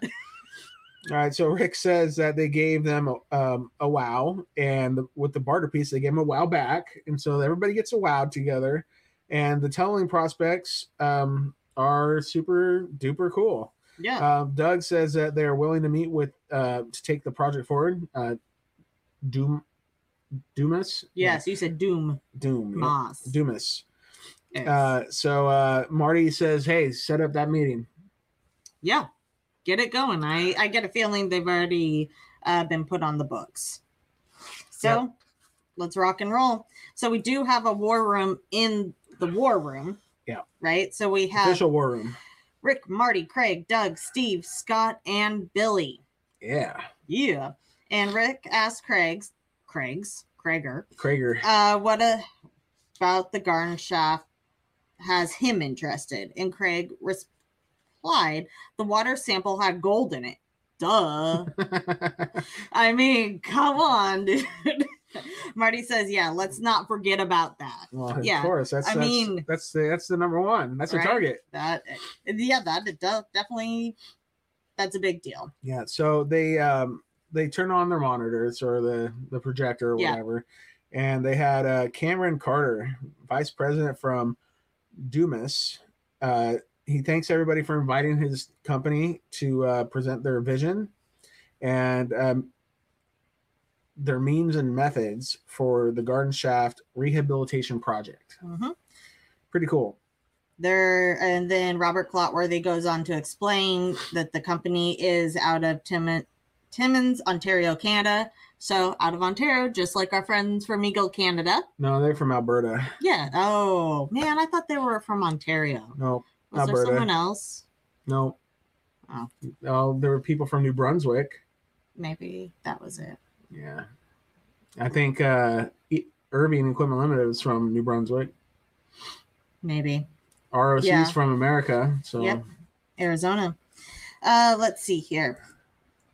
C: All right, so Rick says that they gave them a, um, a wow, and the, with the barter piece, they gave them a wow back, and so everybody gets a wow together. And the tunneling prospects um, are super duper cool.
B: yeah.
C: Uh, Doug says that they are willing to meet with uh, to take the project forward. Uh, Doom, Dumas,
B: yes, you said Doom
C: Doom, yeah. Dumas.
B: Yes.
C: Uh, so uh, Marty says, "Hey, set up that meeting."
B: yeah get it going i i get a feeling they've already uh, been put on the books so
C: Yep.
B: let's rock and roll so we do have a war room in the war room
C: Yeah.
B: right? So we have
C: Official war room.
B: rick marty craig doug steve scott and billy.
C: Yeah,
B: yeah. And rick asked craig's craig's craiger
C: Krager.
B: uh what a, about the garden shaft has him interested? And craig replied the water sample had gold in it. Duh. I mean come on dude marty says yeah let's not forget about that
C: well, of
B: Yeah,
C: course. That's
B: I
C: that's,
B: mean-
C: that's the that's the number one. That's
B: Right?
C: a target.
B: that yeah that it does definitely that's a big deal
C: Yeah. So they um they turn on their monitors or the the projector or
B: Yeah.
C: whatever, and they had uh, Cameron Carter, vice president from Dumas. Uh, he thanks everybody for inviting his company to uh, present their vision and um, their means and methods for the garden shaft rehabilitation project.
B: Mhm.
C: Pretty cool.
B: there and then robert clotworthy goes on to explain that the company is out of Tim- timmins ontario canada so out of ontario just like our friends from eagle canada
C: No, they're from Alberta.
B: yeah oh man i thought they were from ontario
C: No,
B: was
C: Alberta.
B: there someone else
C: no.
B: Oh.
C: Oh, there were people from New Brunswick.
B: maybe that was it
C: Yeah. I think uh Irving Equipment Limited is from New Brunswick.
B: maybe
C: ROC's
B: Yeah.
C: from America. So
B: Yep. Arizona. Uh, let's see here.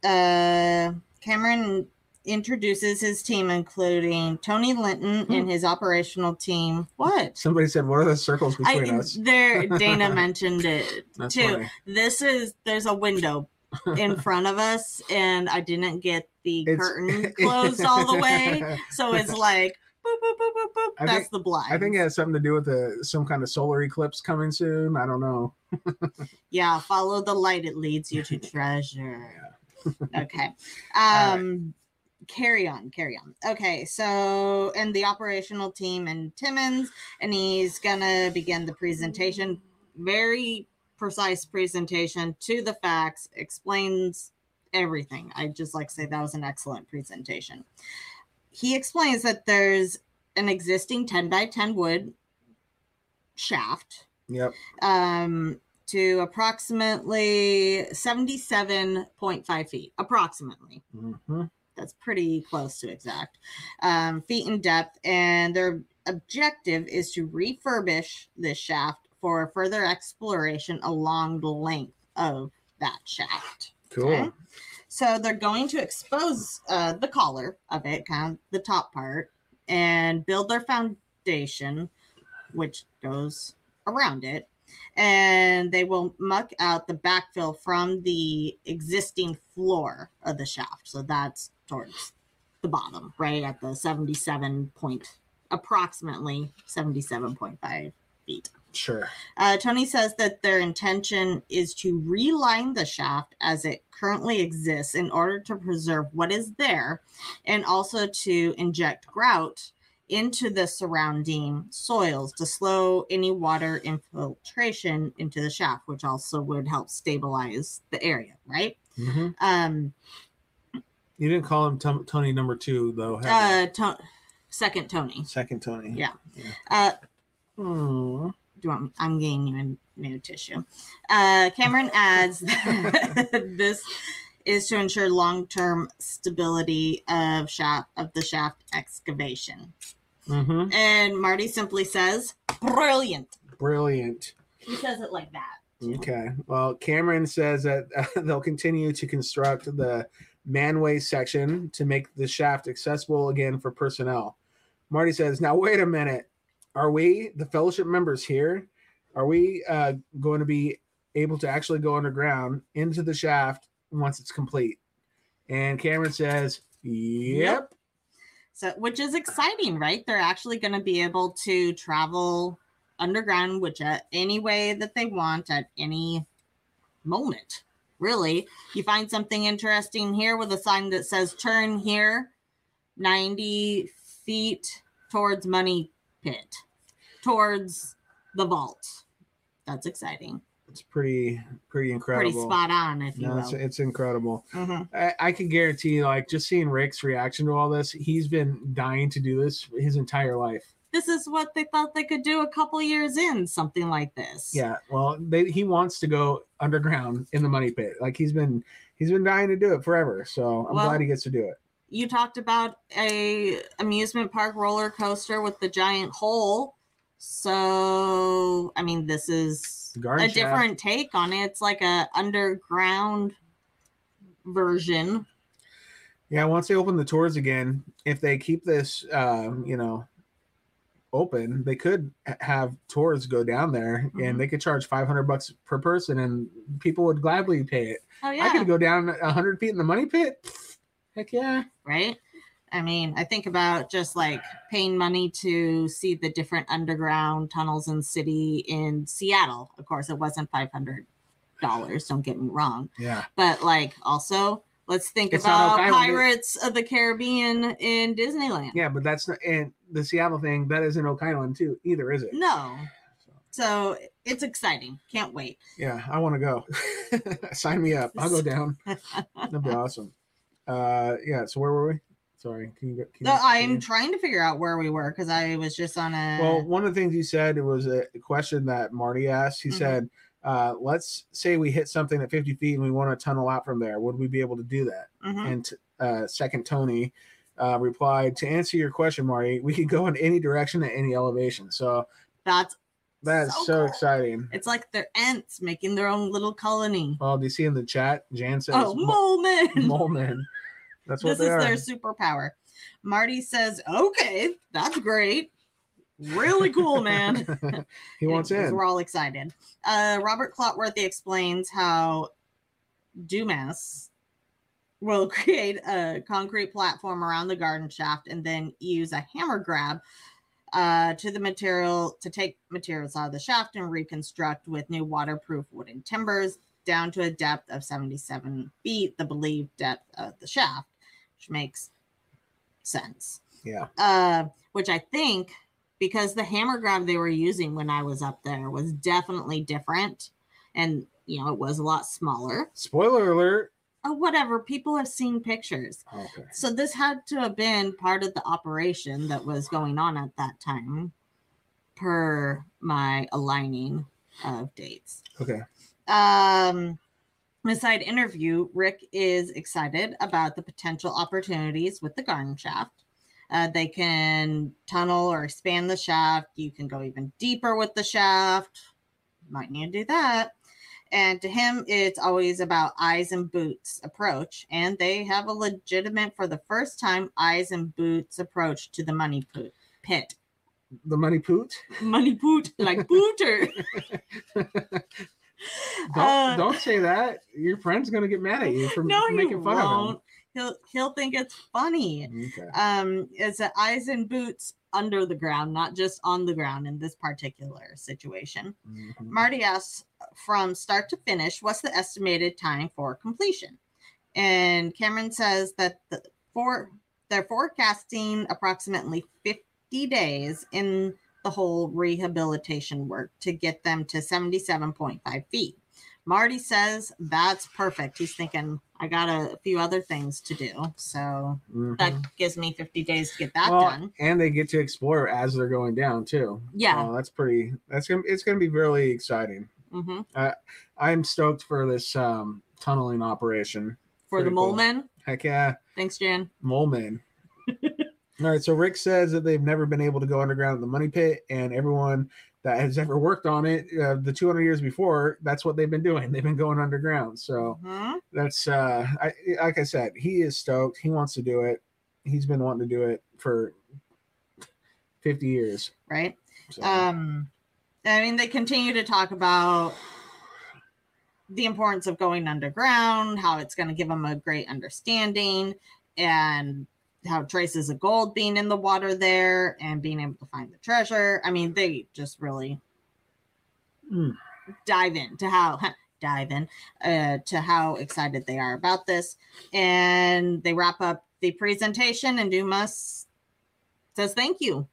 B: Uh, Cameron introduces his team, including Tony Linton and his operational team. What?
C: somebody said, What are the circles between
B: I,
C: us?
B: there, Dana mentioned it too.
C: funny.
B: This is there's a window in front of us, and I didn't get the
C: It's-
B: curtain closed all the way, so it's like boop boop boop boop boop.
C: I
B: That's
C: think-
B: the blind.
C: I think it has something to do with the some kind of solar eclipse coming soon. I don't know.
B: Yeah, follow the light; it leads you to treasure. okay.
C: All
B: Um carry on, carry on. Okay, so and the operational team and Timmins, and he's gonna begin the presentation. Very precise presentation to the facts, explains everything. I just like to say that was an excellent presentation. He explains that there's an existing 10 by 10 wood shaft
C: Yep.
B: um, to approximately 77.5 feet, approximately
C: hmm
B: that's pretty close to exact um, feet in depth and their objective is to refurbish this shaft for further exploration along the length of that shaft
C: Cool.
B: Okay. so they're going to expose uh, the collar of it kind of the top part and build their foundation which goes around it and they will muck out the backfill from the existing floor of the shaft so that's towards the bottom right at the 77 point approximately 77.5 feet
C: Sure.
B: uh, Tony says that their intention is to reline the shaft as it currently exists in order to preserve what is there and also to inject grout into the surrounding soils to slow any water infiltration into the shaft, which also would help stabilize the area, right?
C: hmm
B: Um,
C: You didn't call him Tom- Tony number two though.
B: uh, to- second Tony.
C: Second Tony.
B: Yeah. Uh,
C: Hmm.
B: Do you want me, I'm getting you a new tissue. Uh, Cameron adds that this is to ensure long-term stability of shaft of the shaft excavation.
C: hmm
B: And Marty simply says, "Brilliant."
C: Brilliant.
B: He says it like that.
C: Okay. Well, Cameron says that uh, they'll continue to construct the manway section to make the shaft accessible again for personnel. Marty says, "Now wait a minute. Are we the fellowship members here? Are we uh, going to be able to actually go underground into the shaft once it's complete?" And Cameron says, "Yep."
B: So, which is exciting, right? They're actually going to be able to travel underground, which uh, any way that they want at any moment. Really, you find something interesting here with a sign that says "Turn here, ninety feet towards Money Pit, towards the vault." That's exciting.
C: It's pretty pretty incredible.
B: Pretty spot on, if you
C: No,
B: will.
C: it's, it's incredible.
B: Mhm.
C: I, I can guarantee, like, just seeing Rick's reaction to all this, he's been dying to do this his entire life.
B: This is what they thought they could do a couple years in, something like this.
C: Yeah, well, they, he wants to go underground in the money pit. Like he's been he's been dying to do it forever. So I'm
B: Well-
C: glad he gets to do it.
B: You talked about a amusement park roller coaster with the giant hole so i mean this is
C: Garden
B: a
C: shaft.
B: different take on it it's like a underground version
C: Yeah, once they open the tours again, if they keep this, um, you know, open, they could have tours go down there,
B: Mhm.
C: and they could charge 500 bucks per person, and people would gladly pay it.
B: oh yeah, I
C: could go down 100 feet in the money pit. Heck yeah.
B: right i mean i think about just like paying money to see the different underground tunnels in city in seattle of course it wasn't 500 dollars don't get me wrong
C: Yeah.
B: but like also let's think
C: It's
B: about
C: Island.
B: pirates of the caribbean in disneyland
C: Yeah, but that's not, and the Seattle thing, that isn't Oak Island too, either, is it?
B: no so it's exciting can't wait
C: Yeah, I want to go. Sign me up. I'll go down. That'd be awesome. Uh, yeah. So where were we? Sorry. Can you go? Can
B: so
C: you-
B: i'm trying to figure out where we were because i was just on a
C: Well, one of the things you said it was a question that Marty asked. He
B: Mhm.
C: said, uh, "Let's say we hit something at 50 feet and we want to tunnel out from there. Would we be able to do that?"
B: Mhm.
C: And uh, second Tony uh, replied, "To answer your question, Marty, we can go in any direction at any elevation. So
B: that's
C: that's
B: So
C: so,
B: cool.
C: exciting."
B: it's like they're ants making their own little colony
C: Well, do you see in the chat? Jan says,
B: oh
C: "Mo-
B: mole man
C: mole men." That's what
B: this is their superpower marty says okay that's great really cool man
C: he wants in.
B: We're all excited. Uh, Robert Clotworthy explains how Dumas will create a concrete platform around the garden shaft and then use a hammer grab uh, to the material to take materials out of the shaft and reconstruct with new waterproof wooden timbers down to a depth of 77 feet, the believed depth of the shaft, which makes sense
C: Yeah.
B: uh, which I think because the hammer grab they were using when I was up there was definitely different. and you know it was a lot smaller.
C: Spoiler alert.
B: Oh, whatever. People have seen pictures.
C: Okay.
B: So this had to have been part of the operation that was going on at that time, per my aligning of dates.
C: Okay.
B: Um, in a side interview, Rick is excited about the potential opportunities with the garden shaft. Uh, they can tunnel or expand the shaft. You can go even deeper with the shaft. Might need to do that. And to him, it's always about eyes and boots approach. And they have a legitimate, for the first time, eyes and boots approach to the money pit. pit.
C: The money poot.
B: Money boot, like booter.
C: Don't
B: Uh,
C: don't say that. Your friend's gonna get mad at you for
B: no,
C: making fun
B: won't. He'll he'll think it's funny.
C: Okay.
B: Um, it's a eyes and boots under the ground, not just on the ground in this particular situation.
C: Mhm.
B: Marty asks from start to finish, what's the estimated time for completion? And Cameron says that the for they're forecasting approximately 50 days in the whole rehabilitation work to get them to 77.5 feet. Marty says that's perfect. He's thinking, I got a, few other things to do. So
C: Mhm.
B: that gives me 50 days to get that
C: Well,
B: done.
C: and they get to explore as they're going down too.
B: Yeah.
C: So that's pretty. That's gonna. It's gonna be really exciting.
B: hmm
C: I'm stoked for this um, tunneling operation.
B: For the
C: Pretty cool.
B: mole men.
C: Heck yeah,
B: Thanks, Jan.
C: mole man. All right, so Rick says that they've never been able to go underground in the money pit, and everyone that has ever worked on it, uh, the 200 years before, that's what they've been doing. They've been going underground. So
B: Mhm.
C: that's, uh, I, like I said, he is stoked. He wants to do it. He's been wanting to do it for 50 years.
B: Right.
C: So.
B: Um, I mean, they continue to talk about the importance of going underground, how it's going to give them a great understanding, and how traces of gold being in the water there and being able to find the treasure. I mean, they just really
C: Mm.
B: dive into how dive in uh, to how excited they are about this, and they wrap up the presentation, and Dumas says thank you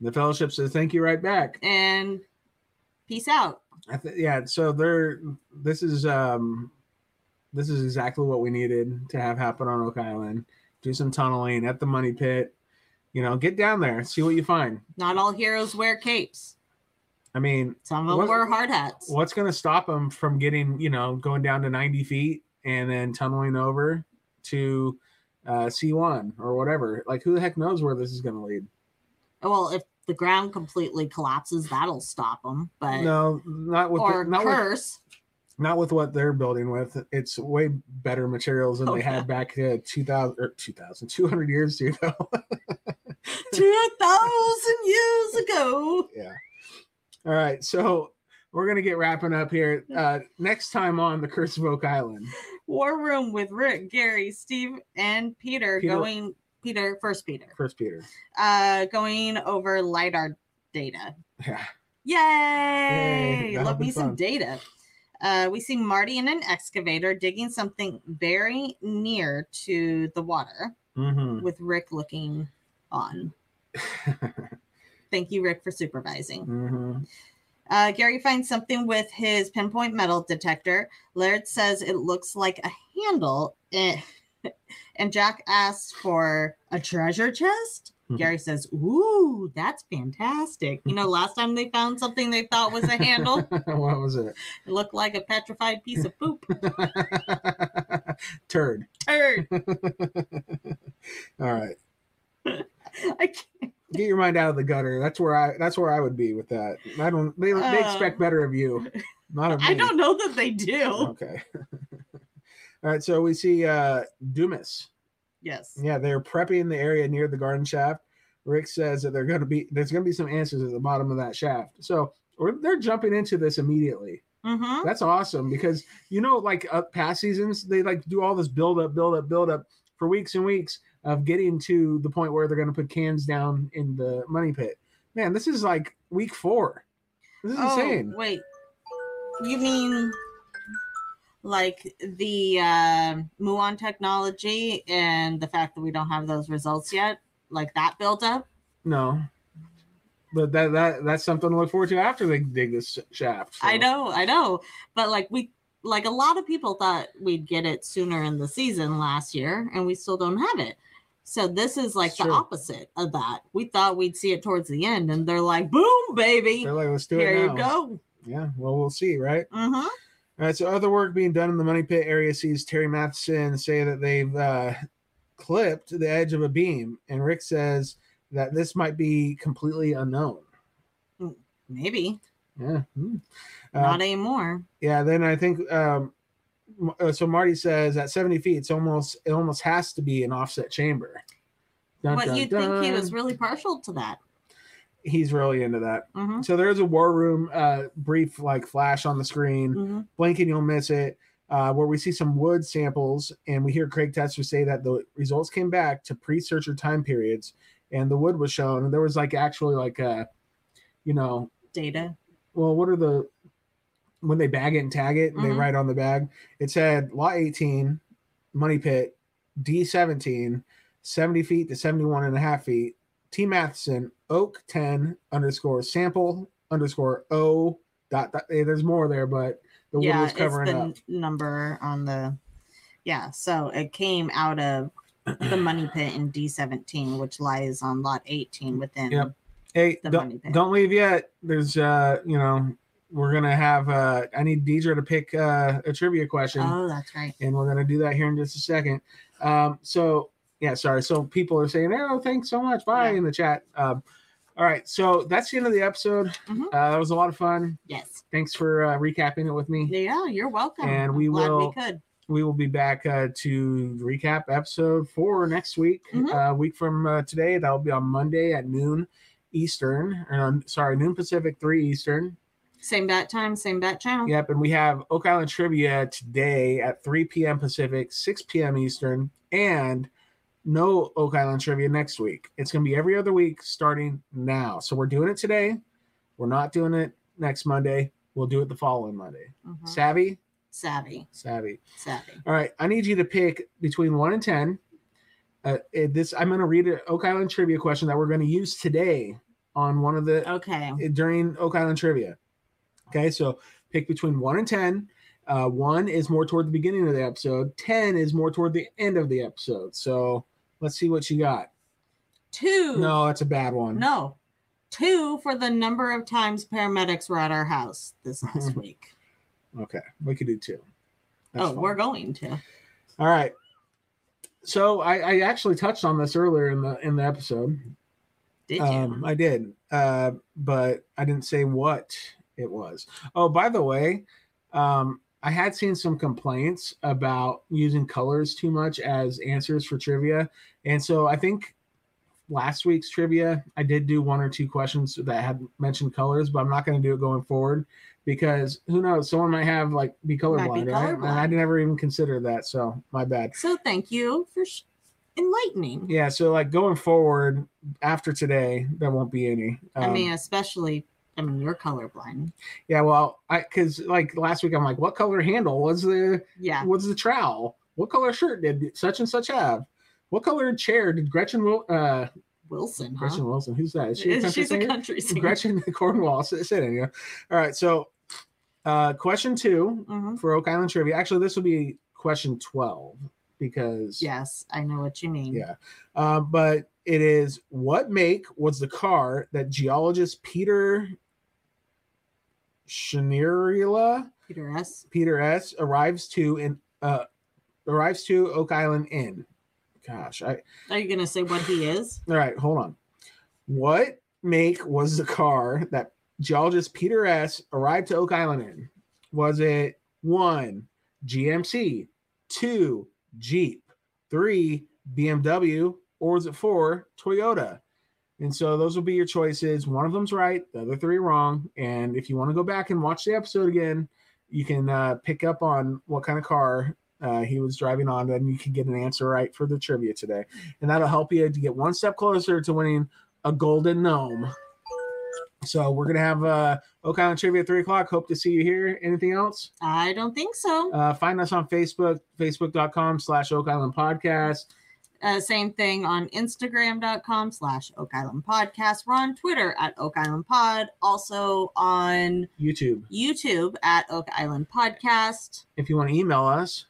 C: the fellowship says thank you right back.
B: and peace out.
C: I th- yeah, so they're this is um this is exactly what we needed to have happen on Oak Island. Do some tunneling at the money pit. You know, get down there, see what you find.
B: Not all heroes wear capes.
C: I mean,
B: Some of them wear hard hats.
C: what's going to stop them from getting, you know, going down to 90 feet and then tunneling over to uh, C1 or whatever? Like, who the heck knows where this is going to lead?
B: Well, if the ground completely collapses, that'll stop them. But
C: No, not with
B: or
C: the, not with
B: curse.
C: Not with what they're building with. It's way better materials than
B: Oh,
C: they
B: yeah.
C: had back uh, 2000 or 2000, 200 years ago.
B: Two thousand years ago.
C: yeah. All right. So we're going to get wrapping up here. Uh, next time on the Curse of Oak Island.
B: War room with Rick, Gary, Steve, and Peter,
C: Peter-
B: going Peter first Peter.
C: First Peter.
B: Uh going over LiDAR data.
C: Yeah.
B: Yay!
C: that'll
B: Love me some data. Uh, we see Marty in an excavator digging something very near to the water
C: hmm
B: with Rick looking on. Thank you, Rick, for supervising.
C: hmm
B: Uh, Gary finds something with his pinpoint metal detector. Laird says it looks like a handle. eh, And Jack asks for a treasure chest.
C: Mhm.
B: Gary says, Ooh, that's fantastic. You know, last time they found something they thought was a handle,
C: what was it?
B: it looked like a petrified piece of poop.
C: Turd.
B: Turd.
C: All right.
B: I can't.
C: Get your mind out of the gutter. That's where I. That's where I would be with that. I don't. They, they
B: Uh,
C: expect better of you, not of me.
B: I don't know that they do.
C: Okay. All right. So we see uh Dumas.
B: Yes.
C: Yeah, they're prepping the area near the garden shaft. Rick says that they're going to be there's going to be some answers at the bottom of that shaft. So they're jumping into this immediately.
B: Mm-hmm.
C: That's awesome because you know, like uh, past seasons, they like do all this build up, build up, build up for weeks and weeks of getting to the point where they're going to put cans down in the money pit. Man, this is like week four. This is insane.
B: Oh, wait. You mean like the uh, Muon technology and the fact that we don't have those results yet? Like that build up?
C: No, but that that that's something to look forward to after they dig this shaft.
B: I know, I know. But like we like a lot of people thought we'd get it sooner in the season last year and we still don't have it. So this is like
C: It's
B: the
C: true.
B: opposite of that. We thought we'd see it towards the end and they're like, boom, baby.
C: They're like, let's do it
B: Here
C: you
B: go.
C: Yeah, well, we'll see, right?
B: hmm
C: All right, so other work being done in the Money Pit area sees Terry Matheson say that they've uh, clipped the edge of a beam, and Rick says that this might be completely unknown.
B: Maybe.
C: Yeah, hmm. Uh,
B: Not anymore.
C: yeah. Then I think um, uh, so. Marty says at seventy feet, it's almost it almost has to be an offset chamber. Dun,
B: but
C: dun,
B: you'd think he was really partial to that.
C: He's really into that.
B: hmm
C: So there's a war room uh, brief like flash on the screen.
B: hmm
C: blink and you'll miss it. Uh, where we see some wood samples, and we hear Craig Tester say that the results came back to pre-searcher time periods, and the wood was shown, and there was like actually like a, you know,
B: Data.
C: well, what are the when they bag it and tag it, and they
B: Mhm.
C: write on the bag, it said lot 18, money pit, D17, 70 feet to 71 and a half feet, T Matheson, Oak 10 underscore sample underscore O dot, dot eh, there's more there, but the wood
B: yeah, it's
C: covering
B: the
C: up.
B: number on the. Yeah, so it came out of the money pit in D17, which lies on lot 18 within.
C: Yep. Hey,
B: the
C: don't,
B: pit.
C: don't leave yet. There's uh, you know, we're gonna have uh I need Deidre to pick uh, a trivia question.
B: Oh, that's right.
C: and we're gonna do that here in just a second. Um, so yeah, sorry. So people are saying, "Oh, thanks so much, bye"
B: Yeah.
C: in the chat. Um, all right, so that's the end of the episode.
B: Mhm.
C: Uh, that was a lot of fun.
B: Yes.
C: Thanks for uh, recapping it with me.
B: Yeah, you're welcome.
C: And we will-
B: We could.
C: We will be back uh, to recap episode four next week.
B: Mhm.
C: Uh, week from uh, today, that'll be on Monday at noon Eastern. Um, sorry, noon Pacific, three Eastern.
B: Same bat time, same bat channel.
C: Yep, and we have Oak Island Trivia today at 3 p.m. Pacific, 6 p.m. Eastern, and no Oak Island Trivia next week. It's going to be every other week starting now. So we're doing it today. We're not doing it next Monday. We'll do it the following Monday.
B: Mhm.
C: Savvy?
B: Savvy,
C: Savvy.
B: savvy.
C: All right, I need you to pick between 1 and 10. Uh, this I'm going to read an Oak Island Trivia question that we're going to use today on one of the
B: Okay.
C: during Oak Island trivia. Okay, so pick between one and ten. Uh, one is more toward the beginning of the episode. Ten is more toward the end of the episode. So let's see what you got.
B: Two.
C: No, that's a bad one.
B: No. Two for the number of times paramedics were at our house this last week.
C: Okay, we could do two. That's
B: oh,
C: fine.
B: we're going to.
C: all right. So I, I actually touched on this earlier in the in the episode.
B: Did you?
C: Um, I did, uh, but I didn't say what it was. Oh, by the way, um, I had seen some complaints about using colors too much as answers for trivia, and so I think last week's trivia I did do one or two questions that had mentioned colors, but I'm not going to do it going forward because who knows? Someone might have like be colorblind,
B: be
C: right? And I
B: colorblind.
C: never even considered that, so my bad.
B: so thank you for sh- enlightening.
C: Yeah, so like going forward after today, there won't be any.
B: I
C: Um,
B: mean, especially, I mean, you're colorblind.
C: Yeah, well, I because like last week I'm like, what color handle was the
B: Yeah.
C: was the trowel? What color shirt did such and such have? What color chair did Gretchen uh
B: Wilson, huh?
C: Gretchen Wilson? Who's that? Is she a country
B: She's a country singer.
C: Gretchen Cornwall sit, sit in you. All right, so uh question two
B: Mhm.
C: for Oak Island trivia. Actually, this will be question twelve because
B: Yes, I know what you mean.
C: Yeah. Uh, but it is what make was the car that geologist Peter Schnierla
B: Peter S.
C: Peter S arrives to in uh arrives to Oak Island Inn. Gosh, I
B: Are you gonna say what he is?
C: all right, hold on. What make was the car that geologist Peter S arrived to Oak Island in? Was it one GMC, two Jeep, three BMW, or was it four Toyota? And so those will be your choices. One of them's right, the other three wrong. And if you want to go back and watch the episode again, you can uh, pick up on what kind of car uh, he was driving on, and you can get an answer right for the trivia today. And that'll help you to get one step closer to winning a golden gnome. So we're gonna have uh, Oak Island Trivia at three o'clock. Hope to see you here. Anything else?
B: I don't think so.
C: Uh, find us on Facebook, facebook.com slash Oak Island Podcast.
B: Uh, same thing on Instagram.com slash Oak Island Podcast. We're on Twitter at Oak Island Pod. Also on
C: YouTube.
B: YouTube at Oak Island Podcast.
C: If you want to email us,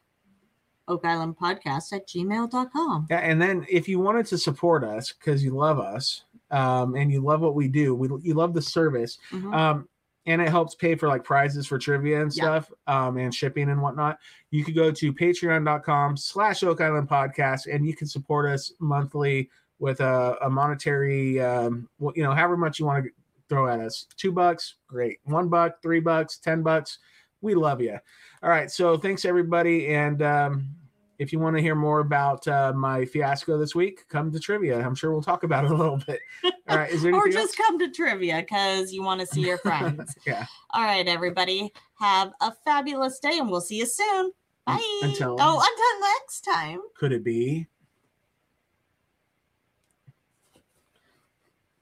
B: Oak Island Podcast at gmail.com.
C: Yeah, and then if you wanted to support us because you love us um, and you love what we do, we you love the service,
B: Mhm.
C: um, and it helps pay for like prizes for trivia and
B: Yeah.
C: stuff, um, and shipping and whatnot. You could go to patreon.com slash Oak Island Podcast and you can support us monthly with a, a monetary, um, well, you know, however much you want to throw at us. Two bucks, great. One buck, three bucks, ten bucks. We love you. All right. So thanks everybody. And um, if you want to hear more about uh, my fiasco this week, come to trivia. I'm sure we'll talk about it a little bit. All right. Is there
B: Or just come to trivia because you want to see your friends.
C: Yeah.
B: All right, everybody. Have a fabulous day and we'll see you soon. Bye.
C: Until-
B: oh, until next time.
C: Could it be?